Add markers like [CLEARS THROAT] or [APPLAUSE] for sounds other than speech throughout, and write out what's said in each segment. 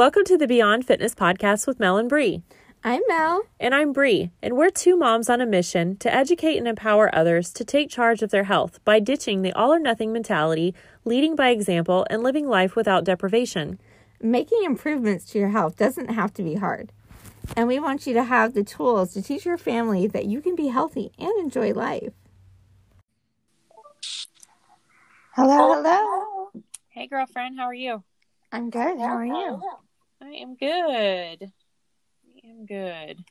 Welcome to the Beyond Fitness podcast with Mel and Bree. I'm Mel. And I'm Bree, and we're two moms on a mission to educate and empower others to take charge of their health by ditching the all or nothing mentality, leading by example, and living life without deprivation. Making improvements to your health doesn't have to be hard. And we want you to have the tools to teach your family that you can be healthy and enjoy life. Hello, hello. Hey, girlfriend, how are you? I'm good. How are you? I am good. I am good.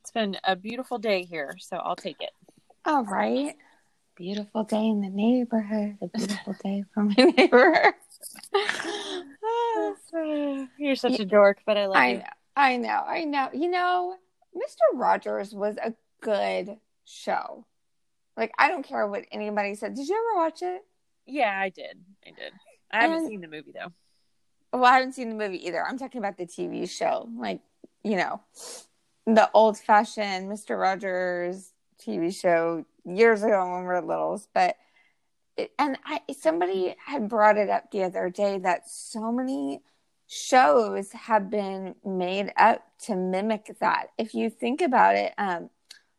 It's been a beautiful day here, so I'll take it. All right. Beautiful day in the neighborhood. A beautiful day for my neighbor. [LAUGHS] Ah, you're such a dork, but I love I you. know. I know. I know. You know, Mr. Rogers was a good show. Like, I don't care what anybody said. Did you ever watch it? Yeah, I did. I did. I haven't seen the movie though. Well, I haven't seen the movie either. I'm talking about the TV show. Like, you know, the old fashioned Mr. Rogers TV show years ago when we were littles. But, and I, somebody had brought it up the other day that so many shows have been made up to mimic that. If you think about it, um,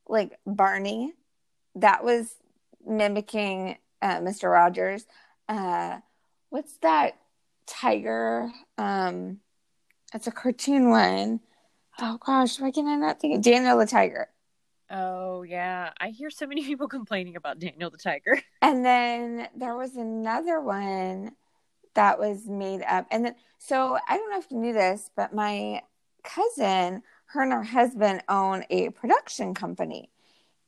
like Barney, that was mimicking uh, Mr. Rogers. Uh, what's that tiger? Um, it's a cartoon one. Oh gosh, why can I not think of Daniel the Tiger? Oh yeah, I hear so many [LAUGHS] people complaining about Daniel the Tiger. [LAUGHS] And then there was another one that was made up. And then, so I don't know if you knew this, but my cousin, her and her husband own a production company.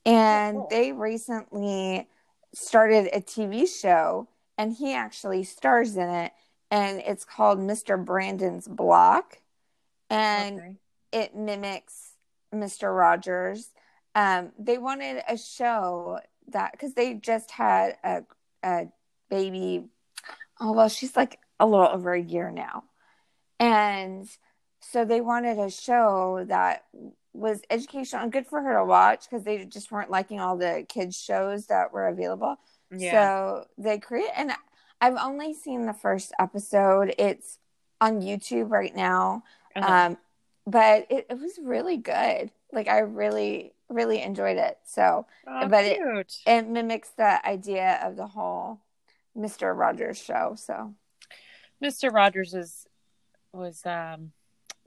And cool. they recently started a TV show, and he actually stars in it. And it's called Mr. Brandon's Block. And Okay. it mimics Mr. Rogers. Um, they wanted a show that because they just had a, a baby. Oh well, she's like a little over a year now, and so they wanted a show that was educational and good for her to watch because they just weren't liking all the kids shows that were available. yeah. So they create, and I've only seen the first episode. It's on YouTube right now Uh-huh. um but it, it was really good like i really really enjoyed it so Oh, but it- it mimics the idea of the whole mr rogers show so Mr. Rogers is was um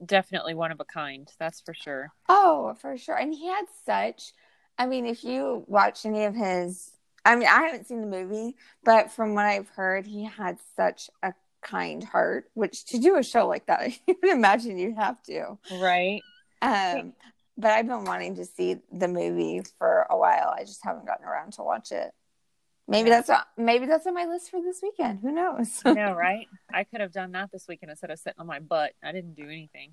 definitely one of a kind. That's for sure. oh for sure and he had such i mean if you watch any of his i mean i haven't seen the movie but from what i've heard he had such a kind heart which to do a show like that [LAUGHS] i can imagine you'd have to Right. Um, but I've been wanting to see the movie for a while. I just haven't gotten around to watch it. Maybe Yeah. that's on, maybe that's on my list for this weekend. Who knows? I know, [LAUGHS] right? I could have done that this weekend instead of sitting on my butt. I didn't do anything.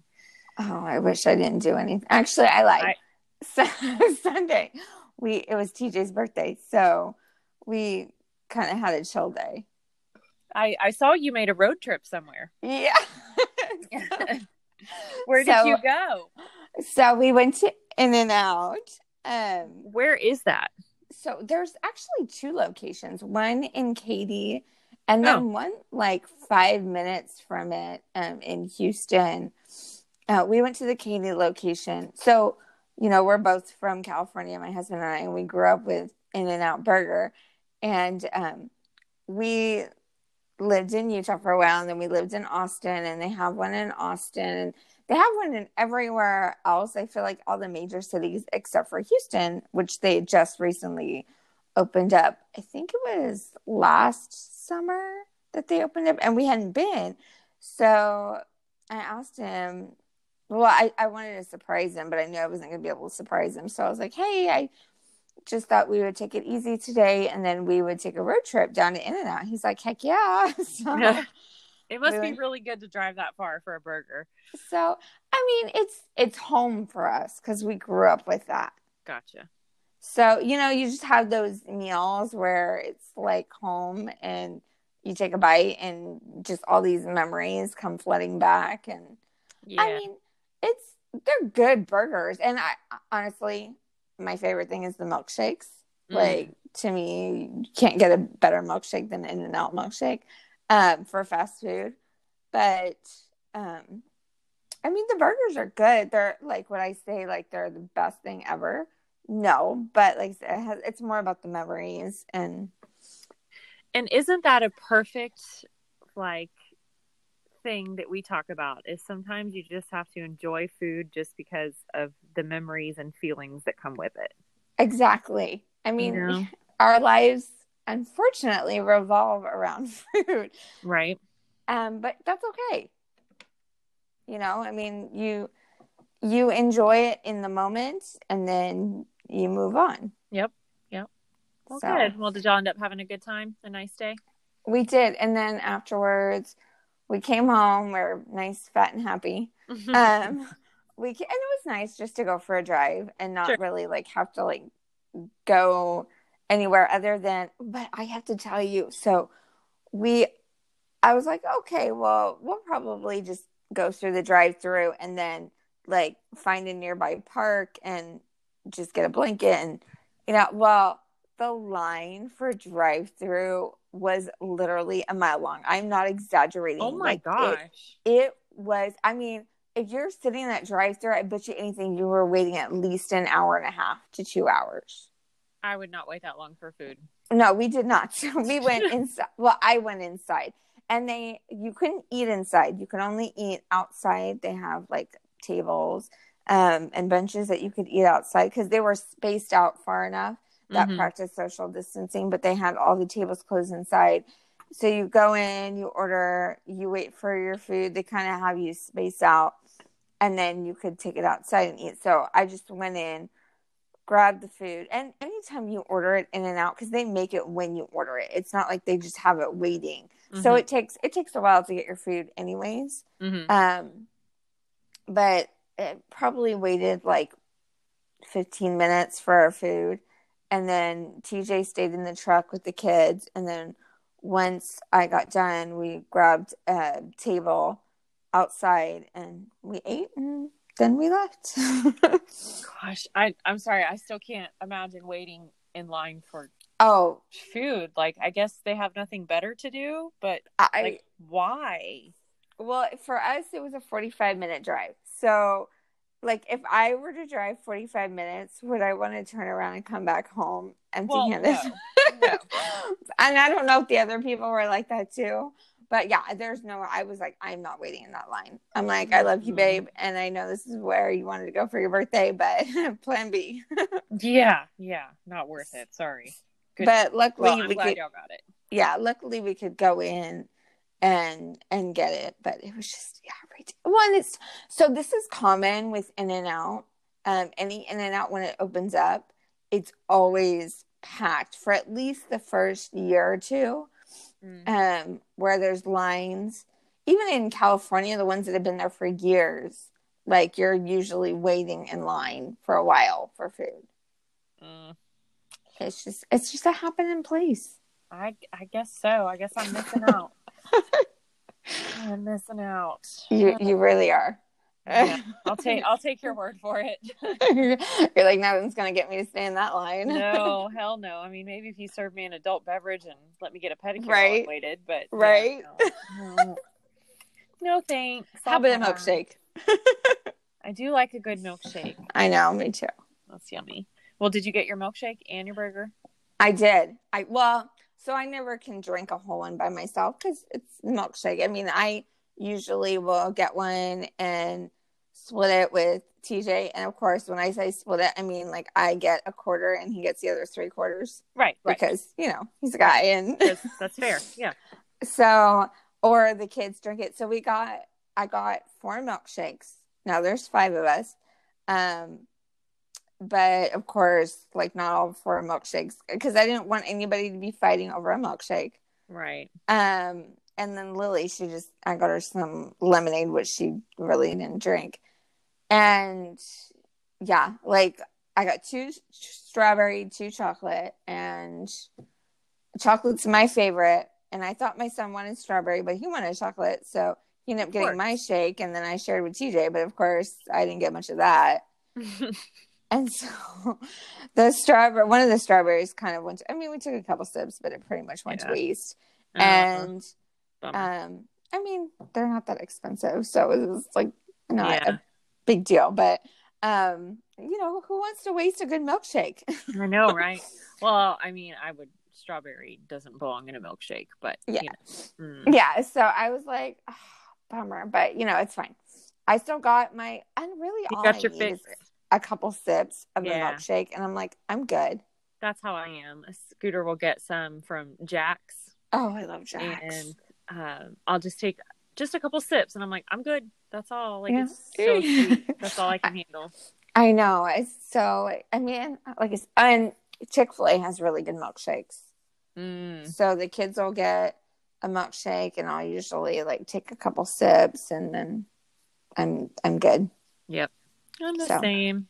oh, I wish I didn't do anything. Actually, I like [LAUGHS] Sunday. We it was TJ's birthday, so we kind of had a chill day. I I saw you made a road trip somewhere. Yeah. [LAUGHS] Where did So- you go? so we went to In and Out. Um, Where is that? so there's actually two locations one in katy and then Oh. one like five minutes from it um, in houston uh, we went to the katy location so you know we're both from california my husband and i and we grew up with in and out burger and um, we lived in utah for a while and then we lived in austin and they have one in austin and they have one in everywhere else. I feel like all the major cities except for Houston, which they just recently opened up. I think it was last summer that they opened up, and we hadn't been. So I asked him. Well, I, I wanted to surprise him, but I knew I wasn't going to be able to surprise him. So I was like, hey, I just thought we would take it easy today, and then we would take a road trip down to In and Out. He's like, heck yeah. [LAUGHS] So, It must We be went- really good to drive that far for a burger. so I mean, it's it's home for us because we grew up with that. Gotcha. So, you know, you just have those meals where it's like home and you take a bite and just all these memories come flooding back. And Yeah. I mean, it's, they're good burgers. And I honestly, my favorite thing is the milkshakes. Mm. Like, to me, you can't get a better milkshake than In and Out milkshake um, for fast food. But um, I mean, the burgers are good. They're like what I say, like they're the best thing ever. No, but like it has, it's more about the memories and. And isn't that a perfect like thing that we talk about? Is sometimes you just have to enjoy food just because of the memories and feelings that come with it. Exactly. I mean, You know? [LAUGHS] our lives unfortunately revolve around [LAUGHS] food. Right. Um, but that's okay. You know, I mean, you you enjoy it in the moment and then you move on. Yep. Yep. Well, So- good. Well, did y'all end up having a good time? A nice day? We did, and then afterwards, we came home. We are nice, fat, and happy. Um, [LAUGHS] we and it was nice just to go for a drive and not Sure. really like have to like go anywhere other than. But I have to tell you, so we, I was like, okay, well, we'll probably just go through the drive-through and then like find a nearby park and just get a blanket and you know, well, the line for drive-through was literally a mile long. I'm not exaggerating. oh my Like, gosh. it was i mean if you're sitting in that drive through i bet you anything you were waiting at least an hour and a half to two hours I would not wait that long for food. no we did not [LAUGHS] [LAUGHS] we went inside well i went inside and they you couldn't eat inside you could only eat outside they have like tables um, and benches that you could eat outside because they were spaced out far enough that Mhm. practice social distancing, but they had all the tables closed inside. So you go in, you order, you wait for your food. They kind of have you space out, and then you could take it outside and eat. So I just went in, grabbed the food, and anytime you order it in and out, because they make it when you order it. It's not like they just have it waiting. So Mhm. it takes it takes a while to get your food, anyways. Mhm. Um, but it probably waited like 15 minutes for our food. And then TJ stayed in the truck with the kids. And then once I got done, we grabbed a table outside and we ate and then we left. [LAUGHS] Gosh, I I'm sorry. I still can't imagine waiting in line for oh, food. Like, I guess they have nothing better to do, but I, like, why? Well, for us, it was a 45 minute drive. So, like, if I were to drive 45 minutes, would I want to turn around and come back home empty Well, handed? no. [LAUGHS] No. and I don't know if the other people were like that too. But yeah, there's no, I was like, I'm not waiting in that line. I'm like, I love you, Mhm. babe. And I know this is where you wanted to go for your birthday, but [LAUGHS] plan B. [LAUGHS] Yeah, yeah, not worth it. Sorry. Good. but luckily, well, we could, y'all got it. yeah, luckily we could go in and and get it but it was just yeah right one it's so this is common with in and out um any in and out when it opens up it's always packed for at least the first year or two Mm. um where there's lines even in california the ones that have been there for years like you're usually waiting in line for a while for food Mm. it's just it's just a happening place I I guess so. I guess I'm missing out. [LAUGHS] I'm missing out. you you really are Yeah, [LAUGHS] I'll take I'll take your word for it. [LAUGHS] You're like, nothing's gonna get me to stay in that line. No, hell no. I mean, maybe if you served me an adult beverage and let me get a pedicure while Right. I waited, but yeah, Right. no, no. No, thanks. How about a milkshake? I do like a good milkshake. I know, me too. That's yummy. Well, did you get your milkshake and your burger? I did. I well, so I never can drink a whole one by myself because it's milkshake. I mean, I usually will get one and split it with TJ, and of course, when I say split it, I mean like I get a quarter and he gets the other three quarters Right, right. because you know he's a guy, and that's, that's fair. [LAUGHS] Yeah. so or the kids drink it. So we got I got four milkshakes. Now there's five of us. Um but of course, like not all four milkshakes because I didn't want anybody to be fighting over a milkshake. Right. Um and then Lily, she just I got her some lemonade which she really didn't drink. And yeah, like I got two strawberry, two chocolate, and chocolate's my favorite. And I thought my son wanted strawberry, but he wanted chocolate, so he ended up getting my shake, and then I shared with TJ. But of course, I didn't get much of that. [LAUGHS] And so [LAUGHS] the strawberry, one of the strawberries, kind of went. To, I mean, we took a couple sips, but it pretty much went Yeah. to waste. Uh-huh. And Bummer. um, I mean, they're not that expensive, so it was like not Yeah. a big deal, but um, you know, who wants to waste a good milkshake? I know, right? [LAUGHS] well, I mean, I would strawberry doesn't belong in a milkshake, but Yeah. you know. Mm. yeah, so I was like, "Ah, bummer, but you know, it's fine. I still got my, and really You all got I your fix. is a couple sips of Yeah. the milkshake, and I'm like, I'm good. That's how I am. A Scooter will get some from Jack's, Oh, I love Jack's. and um, I'll just take just a couple sips, and I'm like, I'm good. That's all. Like Yeah. it's so [LAUGHS] sweet. That's all I can handle. I know. It's so, I mean, like, it's, and Chick fil A has really good milkshakes. Mm. So the kids will get a milkshake, and I'll usually like take a couple sips, and then I'm I'm good. I'm the So. same.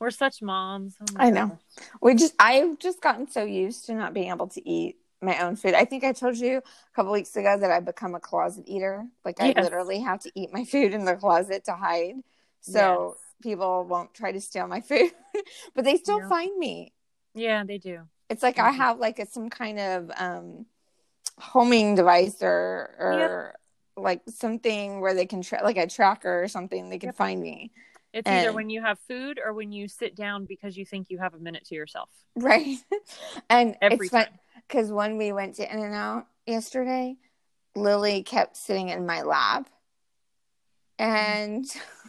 We're such moms. Oh I know. gosh. We just I've just gotten so used to not being able to eat my own food. I think I told you a couple weeks ago that I've become a closet eater. Like I Yes. literally have to eat my [LAUGHS] food in the closet to hide. So people won't try to steal my [LAUGHS] food. but they still Yeah. find me. Yeah, they do. It's like I Mhm. have like a, some kind of um homing device or or like something where they can tra- like a tracker or something they can Yep. find me. It's either when you have food or when you sit down because you think you have a minute to yourself. Right. [LAUGHS] and Every it's because when we went to In and Out yesterday, Lily kept sitting in my lap. Mm. And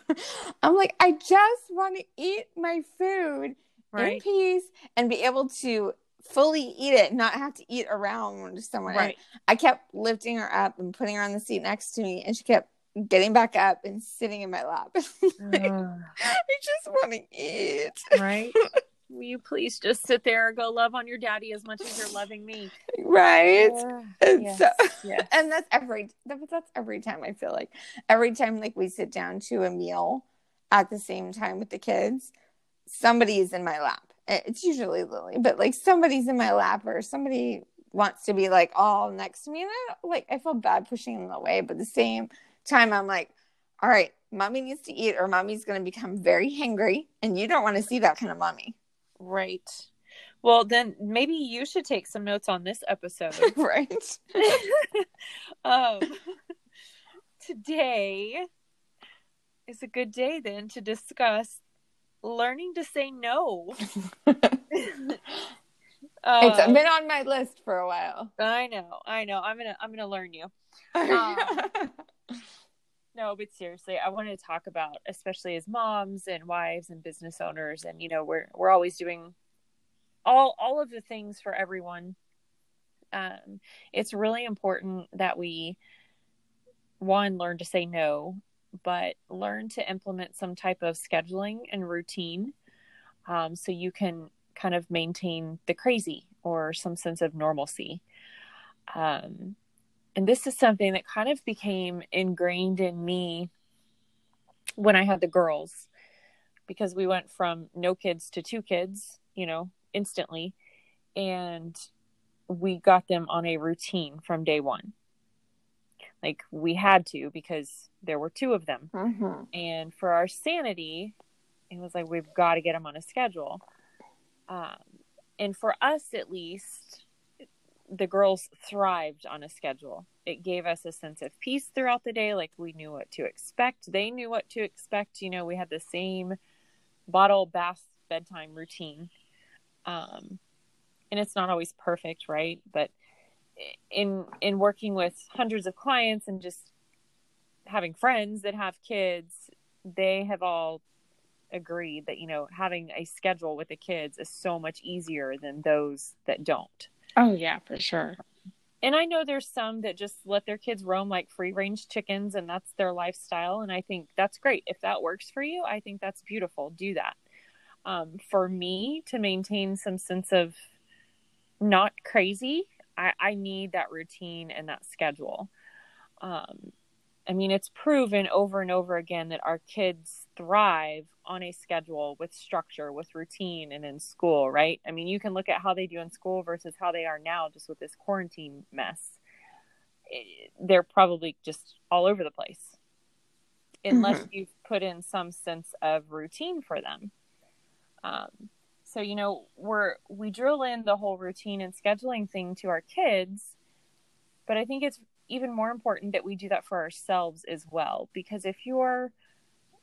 [LAUGHS] I'm like, I just want to eat my food in peace and be able to fully eat it, not have to eat around someone. Right. I kept lifting her up and putting her on the seat next to me, and she kept getting back up and sitting in my lap. [LAUGHS] Like, Ugh, I just want to eat. right. [LAUGHS] Will you please just sit there and go love on your daddy as much as you're loving me? Right? Ugh, And yes, so- yes. [LAUGHS] and that's every that- that's every time I feel like every time like we sit down to a meal at the same time with the kids, somebody is in my lap. It's usually Lily, but like somebody's in my lap or somebody wants to be like all next to me, and I like I feel bad pushing them away, but the same time I'm like, all right, mommy needs to eat, or mommy's going to become very hangry, and you don't want to see that kind of mommy, Right. Well, then maybe you should take some notes on this episode. [LAUGHS] right? [LAUGHS] um, today is a good day then to discuss learning to say no. [LAUGHS] it's Uh, been on my list for a while. I know, I know. I'm gonna, I'm gonna learn you. Um, No, but seriously, I want to talk about, especially as moms and wives and business owners, and you know, we're we're always doing all all of the things for everyone. Um, it's really important that we one learn to say no, but learn to implement some type of scheduling and routine, um, so you can kind of maintain the crazy or some sense of normalcy. Um, and this is something that kind of became ingrained in me when I had the girls because we went from no kids to two kids, you know, instantly. And we got them on a routine from day one. Like we had to because there were two of them. Mhm. And for our sanity, it was like we've got to get them on a schedule. Um, and for us, at least, the girls thrived on a schedule. It gave us a sense of peace throughout the day. Like we knew what to expect. They knew what to expect. You know, we had the same bottle bath bedtime routine. Um, and it's not always perfect, right? But in in working with hundreds of clients and just having friends that have kids, they have all agreed that you know having a schedule with the kids is so much easier than those that don't. Oh yeah, for sure. And I know there's some that just let their kids roam like free range chickens and that's their lifestyle. And I think that's great. If that works for you, I think that's beautiful. Do that. Um, for me to maintain some sense of not crazy, I, I need that routine and that schedule. Um, I mean, it's proven over and over again that our kids thrive on a schedule with structure, with routine, and in school, right? I mean, you can look at how they do in school versus how they are now, just with this quarantine mess. Eh, They're probably just all over the place, unless you've put in some sense of routine for them. Um, so you know, we're we drill in the whole routine and scheduling thing to our kids, but I think it's even more important that we do that for ourselves as well because if you're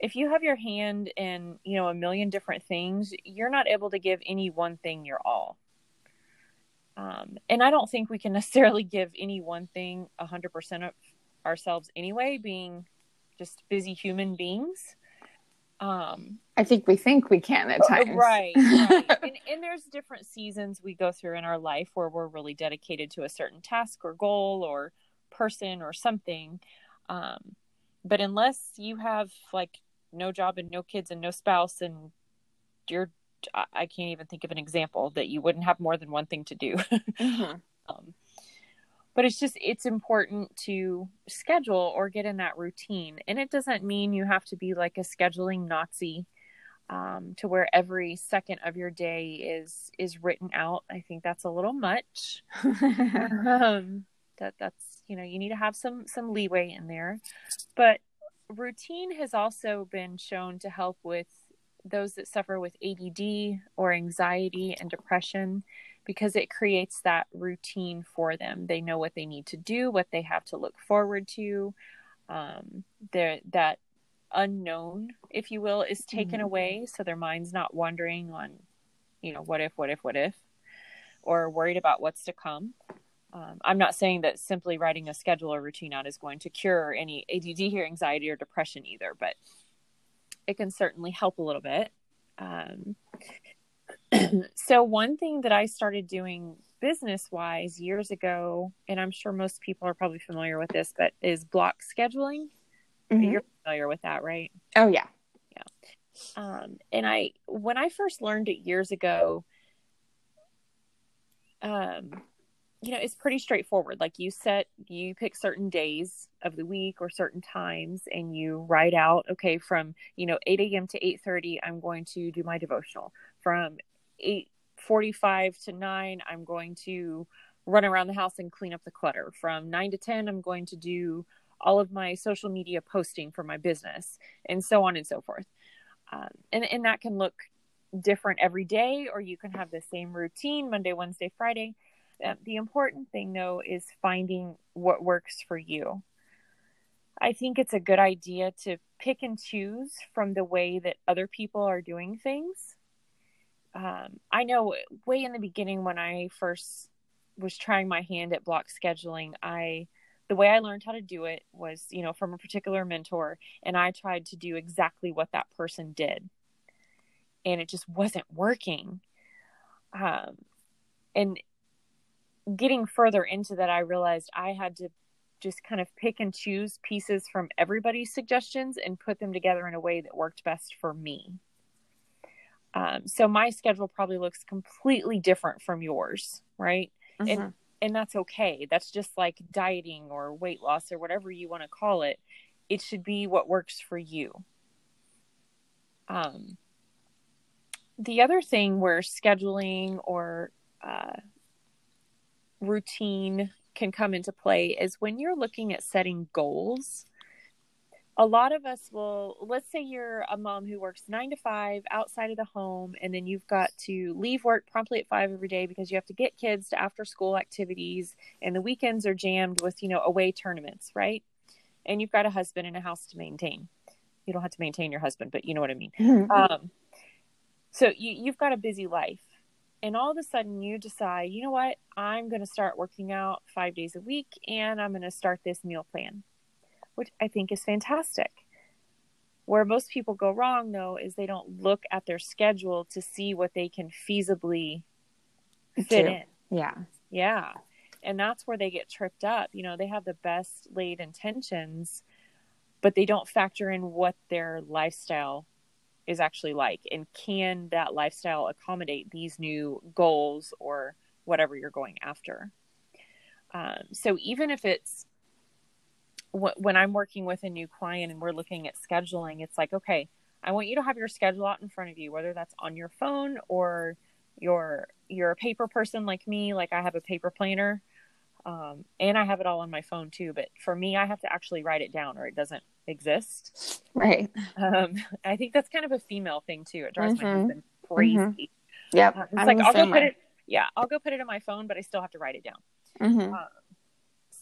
if you have your hand in you know a million different things you're not able to give any one thing your all. Um, and i don't think we can [LAUGHS] necessarily give any one thing 100% of ourselves anyway being just busy human beings. Um, i think we think we can at uh, times. right, right. [LAUGHS] and, and there's different seasons we go through in our life where we're really dedicated to a certain task or goal or person or something. Um, but unless you have like no job and no kids and no spouse and you're I can't even think of an example that you wouldn't have more than one thing to do. [LAUGHS] mm-hmm. um, but it's just it's important to schedule or get in that routine, and it doesn't mean you have to be like a scheduling Nazi um, to where every second of your day is is written out. I think that's a little much. [LAUGHS] um, that that's you know you need to have some some leeway in there, but routine has also been shown to help with those that suffer with ADD or anxiety and depression because it creates that routine for them. They know what they need to do, what they have to look forward to. Um, that unknown, if you will, is taken mm-hmm. away, so their mind's not wandering on, you know, what if, what if, what if, or worried about what's to come. Um, I'm not saying that simply writing a schedule or routine out is going to cure any ADD or anxiety or depression either, but it can certainly help a little bit. Um, [CLEARS THROAT] so, one thing that I started doing business wise years ago, and I'm sure most people are probably familiar with this, but is block scheduling. Mm-hmm. You're familiar with that, right? Oh, yeah. Yeah. Um, and I, when I first learned it years ago, um, you know, it's pretty straightforward. Like you set, you pick certain days of the week or certain times, and you write out, okay, from you know 8 a.m. to 8:30, I'm going to do my devotional. From 8:45 to 9, I'm going to run around the house and clean up the clutter. From 9 to 10, I'm going to do all of my social media posting for my business, and so on and so forth. Um, and and that can look different every day, or you can have the same routine Monday, Wednesday, Friday the important thing, though, is finding what works for you. I think it's a good idea to pick and choose from the way that other people are doing things. Um, I know way in the beginning when I first was trying my hand at block scheduling, I the way I learned how to do it was, you know, from a particular mentor, and I tried to do exactly what that person did, and it just wasn't working. Um, and getting further into that, I realized I had to just kind of pick and choose pieces from everybody's suggestions and put them together in a way that worked best for me. Um, so my schedule probably looks completely different from yours, right? Mm-hmm. And and that's okay. That's just like dieting or weight loss or whatever you want to call it. It should be what works for you. Um, the other thing where scheduling or uh, routine can come into play is when you're looking at setting goals. A lot of us will, let's say you're a mom who works nine to five outside of the home, and then you've got to leave work promptly at five every day because you have to get kids to after school activities, and the weekends are jammed with, you know, away tournaments, right? And you've got a husband and a house to maintain. You don't have to maintain your husband, but you know what I mean. Mm-hmm. Um, so you, you've got a busy life and all of a sudden you decide, you know what, I'm going to start working out five days a week and I'm going to start this meal plan, which I think is fantastic. Where most people go wrong, though, is they don't look at their schedule to see what they can feasibly fit in. Yeah. Yeah. And that's where they get tripped up. You know, they have the best laid intentions, but they don't factor in what their lifestyle is actually like and can that lifestyle accommodate these new goals or whatever you're going after um, so even if it's when i'm working with a new client and we're looking at scheduling it's like okay i want you to have your schedule out in front of you whether that's on your phone or you're you're a paper person like me like i have a paper planner um, and I have it all on my phone too. But for me, I have to actually write it down, or it doesn't exist. Right. Um, I think that's kind of a female thing too. It drives mm-hmm. my husband crazy. Mm-hmm. Yep. Uh, it's I'm like I'll go put it. Yeah, I'll go put it in my phone, but I still have to write it down. Mm-hmm. Um,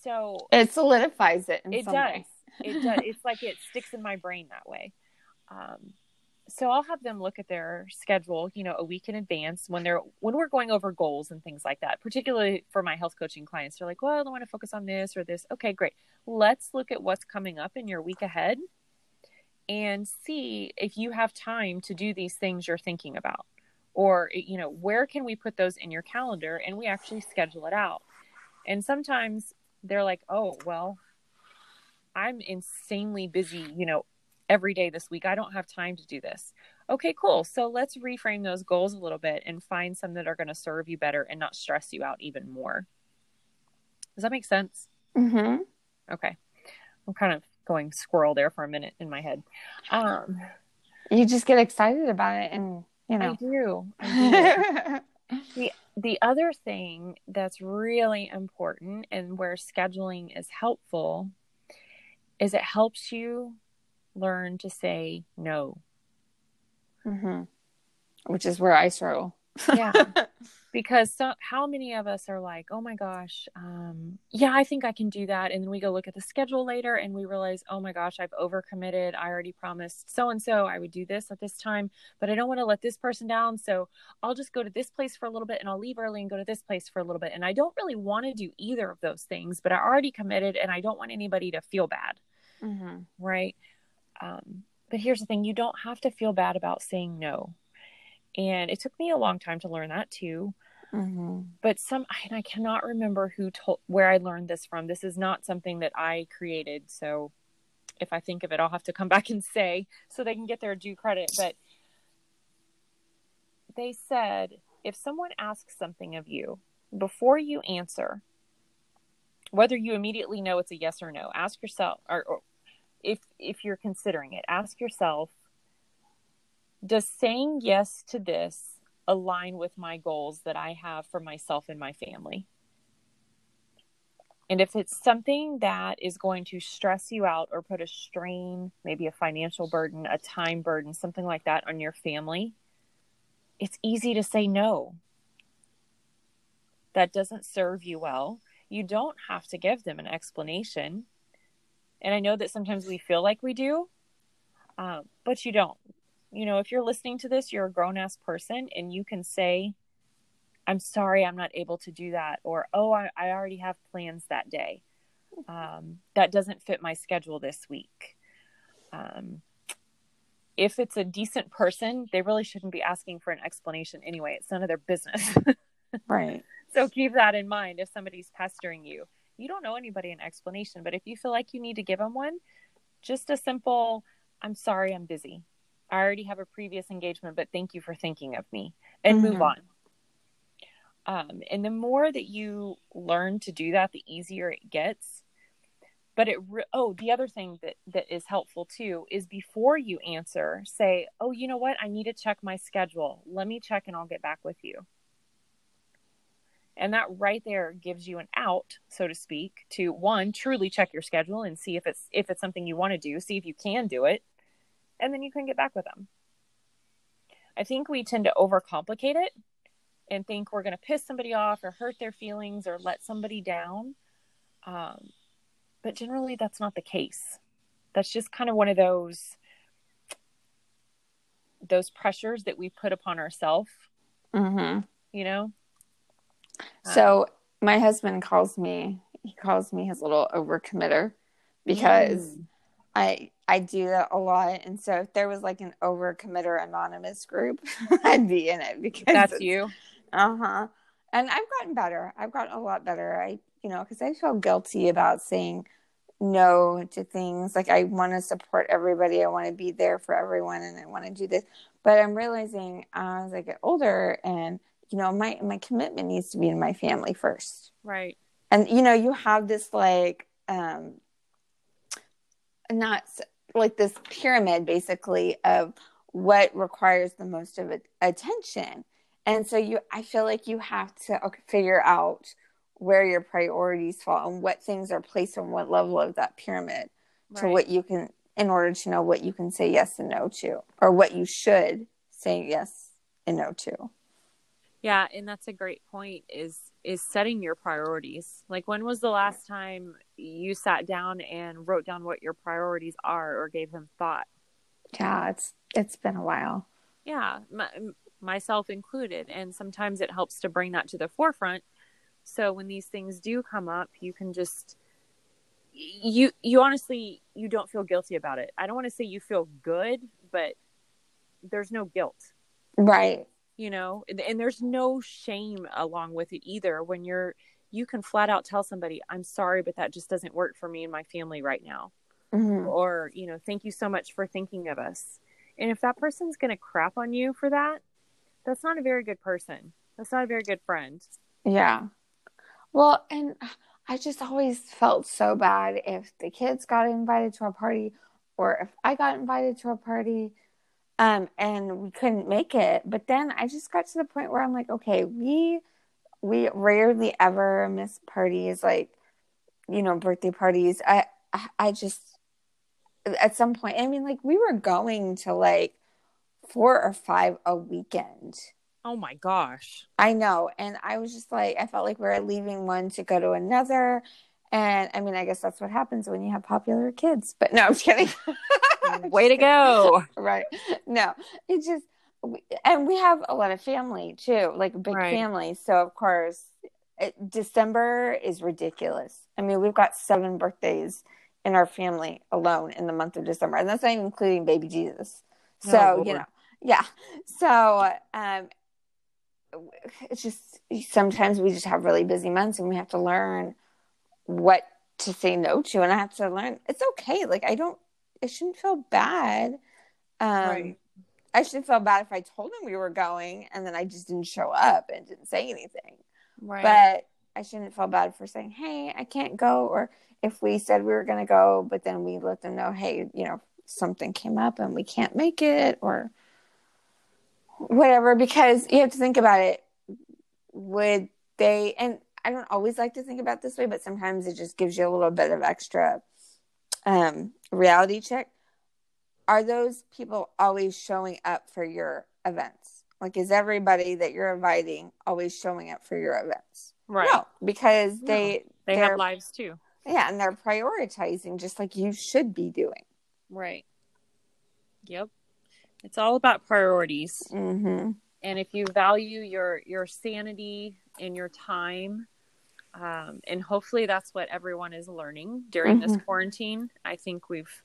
so it solidifies it. it does. it does. [LAUGHS] It's like it sticks in my brain that way. Um, so I'll have them look at their schedule, you know, a week in advance when they're when we're going over goals and things like that. Particularly for my health coaching clients, they're like, "Well, I want to focus on this or this." Okay, great. Let's look at what's coming up in your week ahead and see if you have time to do these things you're thinking about. Or, eh, you know, where can we put those in your calendar and we actually schedule it out. And sometimes they're like, "Oh, well, I'm insanely busy, you know, every day this week. I don't have time to do this. Okay, cool. So let's reframe those goals a little bit and find some that are going to serve you better and not stress you out even more. Does that make sense? Mm-hmm. Okay. I'm kind of going squirrel there for a minute in my head. Um, you just get excited about it and, you know. I do. I [LAUGHS] do. the, the other thing that's really important and where scheduling is helpful is it helps you learn to say no. Mm-hmm. Which is where I struggle. yeah. [LAUGHS] Because so, how many of us are like, oh my gosh, um, yeah, I think I can do that. And then we go look at the schedule later and we realize, oh my gosh, I've overcommitted. I already promised so and so I would do this at this time, but I don't want to let this person down. So I'll just go to this place for a little bit and I'll leave early and go to this place for a little bit. And I don't really want to do either of those things, but I already committed and I don't want anybody to feel bad. Mm-hmm. Right. Um, but here's the thing you don't have to feel bad about saying no. And it took me a long time to learn that too. Mm-hmm. But some, and I cannot remember who told where I learned this from. This is not something that I created. So if I think of it, I'll have to come [LAUGHS] back and say so they can get their due credit. But they said if someone asks something of you before you answer, whether you immediately know it's a yes or no, ask yourself, or, or if if you're considering it. Ask yourself does saying yes to this align with my goals that i have for myself and my family? And if it's something that is going to stress you out or put a strain maybe a financial burden a time burden something like that on your family it's easy to say no. That doesn't serve you well. You don't have to give them an explanation and I know that sometimes we feel like we do, um, but you don't. You know, if you're listening to this, you're a grown ass person and you can say, I'm sorry, I'm not able to do that. Or, oh, I, I already have plans that day. Um, that doesn't fit my schedule this week. Um, if it's a decent person, they really shouldn't be asking for an explanation anyway. It's none of their business. [LAUGHS] right. So keep that in mind if somebody's pestering you you don't know anybody an explanation, but if you feel like you need to give them one, just a simple, I'm sorry, I'm busy. I already have a previous engagement, but thank you for thinking of me and mm-hmm. move on. Um, and the more that you learn to do that, the easier it gets. But it, re- oh, the other thing that, that is helpful too is before you answer, say, oh, you know what? I need to check my schedule. Let me check and I'll get back with you and that right there gives you an out so to speak to one truly check your schedule and see if it's if it's something you want to do see if you can do it and then you can get back with them. I think we tend to overcomplicate it and think we're going to piss somebody off or hurt their feelings or let somebody down um, but generally that's not the case. That's just kind of one of those those pressures that we put upon ourselves mm-hmm. you know so my husband calls me he calls me his little overcommitter because mm. I I do that a lot and so if there was like an overcommitter anonymous group [LAUGHS] I'd be in it because that's you. Uh-huh. And I've gotten better. I've gotten a lot better. I you know, cuz I feel guilty about saying no to things like I want to support everybody. I want to be there for everyone and I want to do this. But I'm realizing as I get older and you know my my commitment needs to be to my family first. Right. And you know you have this like um not like this pyramid basically of what requires the most of attention. And so you i feel like you have to figure out where your priorities fall and what things are placed on what level of that pyramid right. to what you can in order to know what you can say yes and no to or what you should say yes and no to yeah, and that's a great point is is setting your priorities. Like when was the last time you sat down and wrote down what your priorities are or gave them thought? Yeah, it's it's been a while. Yeah, my, myself included. And sometimes it helps to bring that to the forefront. So when these things do come up, you can just you you honestly you don't feel guilty about it. I don't want to say you feel good, but there's no guilt. Right. You know, and, and there's no shame along with it either when you're you can flat out tell somebody, "I'm sorry, but that just doesn't work for me and my family right now." Mhm. Or, you know, "Thank you so much for thinking of us." And if that person's going to crap on you for that, that's not a very good person. That's not a very good friend. Yeah. Well, and I just always felt so bad if the kids got invited to a party or if I got invited to a party um and we couldn't make it. But then I just got to the point where I'm like, okay, we we rarely ever miss parties like you know, birthday parties. I I, I just at some point, I mean like we were going to like four or five a weekend. Oh my gosh. I know. And I was just like, I felt like we were leaving one to go to another. And I mean, I guess that's what happens when you have popular kids. But no, I'm just kidding. [LAUGHS] [LAUGHS] Way to go. [LAUGHS] right. No, it just, and we have a lot of family too, like a big Right. family. So, of course, it, December is ridiculous. I mean, we've got seven birthdays in our family alone in the month of December. And that's not even including baby Jesus. Oh, So, Lord. you know, yeah. So, um, it's just sometimes we just have really busy months and we have to learn what to say no to. And I have to learn it's okay. Like, I don't, I shouldn't feel bad. Um, Right. I shouldn't feel bad if I told him we were going and then I just didn't show up and didn't say anything. Right. But I shouldn't feel bad for saying, hey, I can't go. Or if we said we were going to go, but then we let them know, hey, you know, something came up and we can't make it or whatever. Because you have to think about it. Would they, and I don't always like to think about it this way, but sometimes it just gives you a little bit of extra um, reality check. Are those people always showing up for your events? Like, is everybody that you're inviting always showing up for your events? right. No, because they They they're- have lives too. yeah, and they're prioritizing just like you should be doing. Right. Yep. It's all about priorities. Mm-hmm. and if you value your your sanity and your time um, and hopefully that's what everyone is learning during this quarantine. I think we've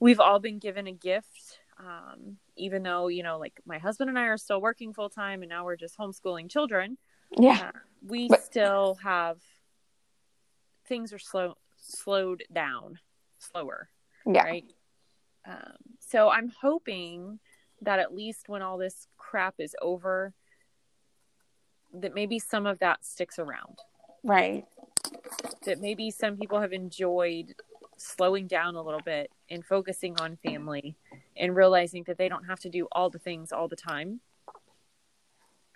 we've all been given a gift um, even though you know like my husband and i are still working full time and now we're just homeschooling children. Yeah, uh, we But- still have things are slow slowed down slower yeah, right? Um, so I'm hoping that at least when all this crap is over, that maybe some of that sticks around. Right. That maybe some people have enjoyed slowing down a little bit and focusing on family and realizing that they don't have to do all the things all the time.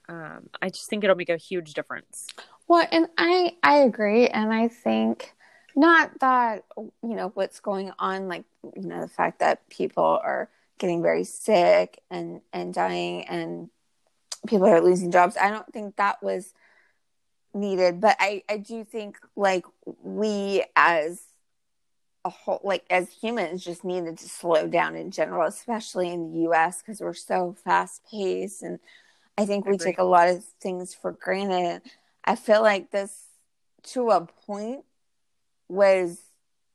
Um, I just think it'll make a huge difference. Well, and I I agree, and I think not that you know what's going on, like you know the fact that people are getting very sick and and dying, and people are losing jobs. I don't think that was needed, but I I do think like we as a whole like as humans just needed to slow down in general especially in the US because we're so fast paced and I think we take a lot of things for granted. I feel like this to a point was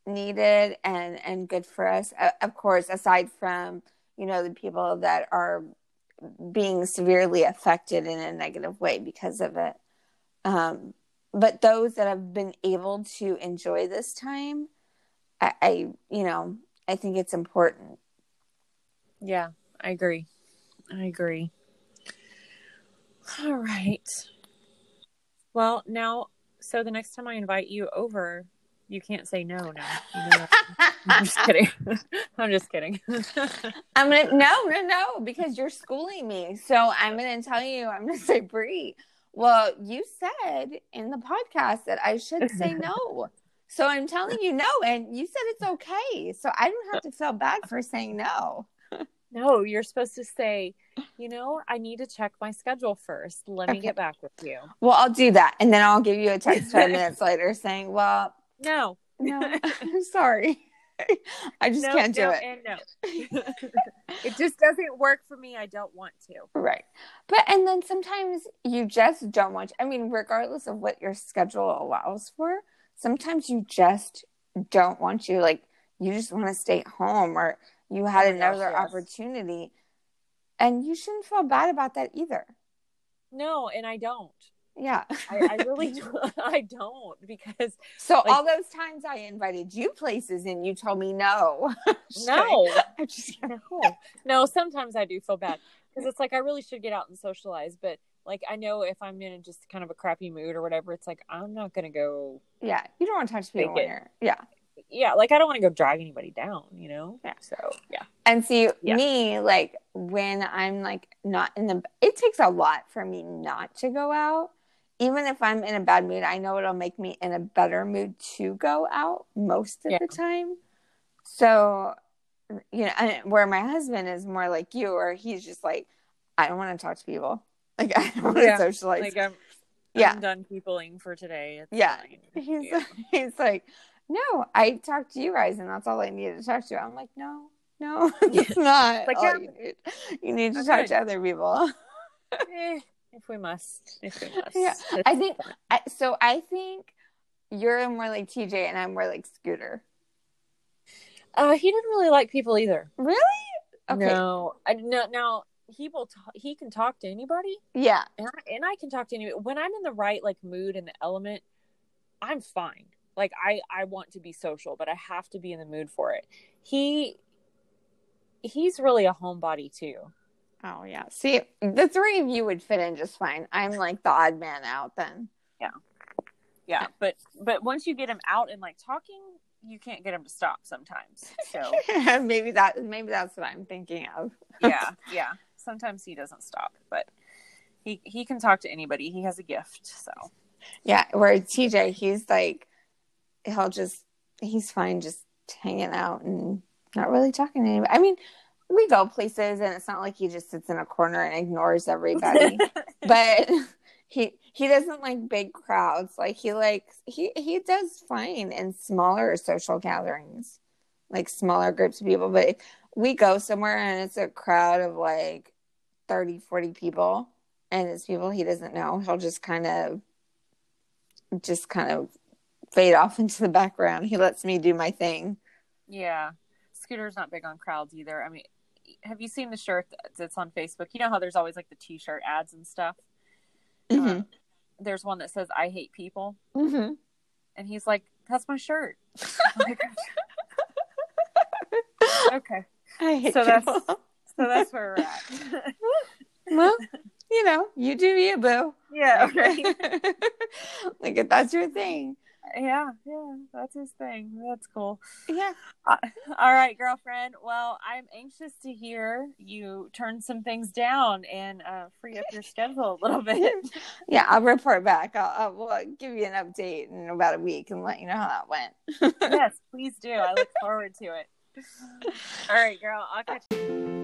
needed and and good for us. Uh, of course aside from you know the people that are being severely affected in a negative way because of it um but those that have been able to enjoy this time I, I you know i think it's important Yeah, I agree. I agree. All right. Well, now, so the next time I invite you over, you can't say no now. You know. [LAUGHS] [LAUGHS] I'm just kidding. I'm just kidding. i'm gonna no no no because you're schooling me so i'm gonna tell you i'm gonna say Bree. Well you said in the podcast that i should say [LAUGHS] no so i'm telling you no and you said it's okay so i don't have to feel bad for saying no [LAUGHS] no, you're supposed to say, you know, I need to check my schedule first. Let me get back with you. well i'll do that and then i'll give you a text 10 [LAUGHS] minutes later saying well No. no i'm sorry [LAUGHS] I just no, can't do no, it. And no. [LAUGHS] it just doesn't work for me. I don't want to. Right. But and then sometimes you just don't want to, I mean, regardless of what your schedule allows for, sometimes you just don't want to like you just want to stay home or you had Oh my gosh, another yes. opportunity. And you shouldn't feel bad about that either. No, and I don't. Yeah. [LAUGHS] I, I really do. [LAUGHS] I don't because So Like- all those times I invited you places and you told me no. [LAUGHS] No, I'm just no, no. Sometimes I do feel bad because it's like I really should get out and socialize, but like I know if I'm in a just kind of a crappy mood or whatever, it's like I'm not gonna go. Yeah. You don't want to talk to people Fake when yeah. Yeah, like I don't want to go drag anybody down, you know. Yeah. So yeah. And see, Yeah. me, like when I'm like not in the, it takes a lot for me not to go out. Even if I'm in a bad mood, I know it'll make me in a better mood to go out most of Yeah. the time. So, you know, and where my husband is more like you, or he's just like, I don't want to talk to people. [LAUGHS] Like, I don't want to Yeah. socialize. Like I'm, Yeah. I'm done peopling for today. It's Yeah. fine. [LAUGHS] he's, Yeah. [LAUGHS] he's like, no, I talked to you guys, and that's all I needed to talk to. I'm like, no, no, it's not. Like, yeah. you, need. you need to I'm talk good. to other people. Eh. If we must, if we [LAUGHS] must. Yeah, It's I think- I, so I think you're more like TJ, and I'm more like Scooter. Uh, he didn't really like people either. Really? Okay. No, I, no. Now he will. T- he can talk to anybody, Yeah. and I, and I can talk to anybody. When I'm in the right like mood and the element, I'm fine. Like I I want to be social, but I have to be in the mood for it. He he's really a homebody too. Oh yeah. See, the three of you would fit in just fine. I'm like the odd man out then. Yeah, Yeah, but but once you get him out and like talking, you can't get him to stop sometimes. So [LAUGHS] maybe that maybe that's what I'm thinking of. [LAUGHS] yeah, yeah. Sometimes he doesn't stop, but he he can talk to anybody. He has a gift. So Yeah, where TJ, he's like, he'll just, he's fine just hanging out and not really talking to anybody. I mean, we go places and it's not like he just sits in a corner and ignores everybody, [LAUGHS] but [LAUGHS] he he doesn't like big crowds. Like he likes he he does fine in smaller social gatherings, like smaller groups of people. But we go somewhere and it's a crowd of like 30, 40 people, and it's people he doesn't know, he'll just kind of just kind of fade off [LAUGHS] into the background. He lets me do my thing. Yeah. Scooter's not big on crowds either. I mean, have you seen the shirt that's on Facebook? You know how there's always like the t shirt ads and stuff? Mm-hmm. Uh, there's one that says, I hate people. Mm-hmm. And he's like, that's my shirt. [LAUGHS] Like, okay. I hate So that's- people. So that's where we're at. [LAUGHS] well, you know, you do you, boo. yeah. Okay. [LAUGHS] like if that's your thing. Yeah. Yeah. That's his thing. That's cool. Yeah. Uh, all right, girlfriend. Well, I'm anxious to hear you turn some things down and uh, free up your schedule a little bit. [LAUGHS] Yeah, I'll report back. I'll, I'll we'll give you an update in about a week and let you know how that went. yes, [LAUGHS] please do. I look forward to it. [LAUGHS] All right, girl. I'll catch you.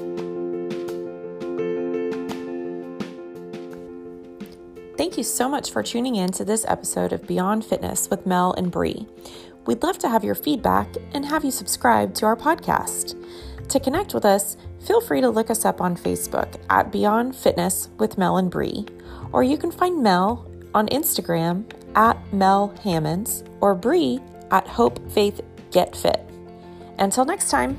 Thank you so much for tuning in to this episode of Beyond Fitness with Mel and Bree. We'd love to have your feedback and have you subscribe to our podcast. To connect with us, feel free to look us up on Facebook at Beyond Fitness with Mel and Bree, or you can find Mel on Instagram at Mel Hammonds or Bree at Hope Faith Get Fit. Until next time.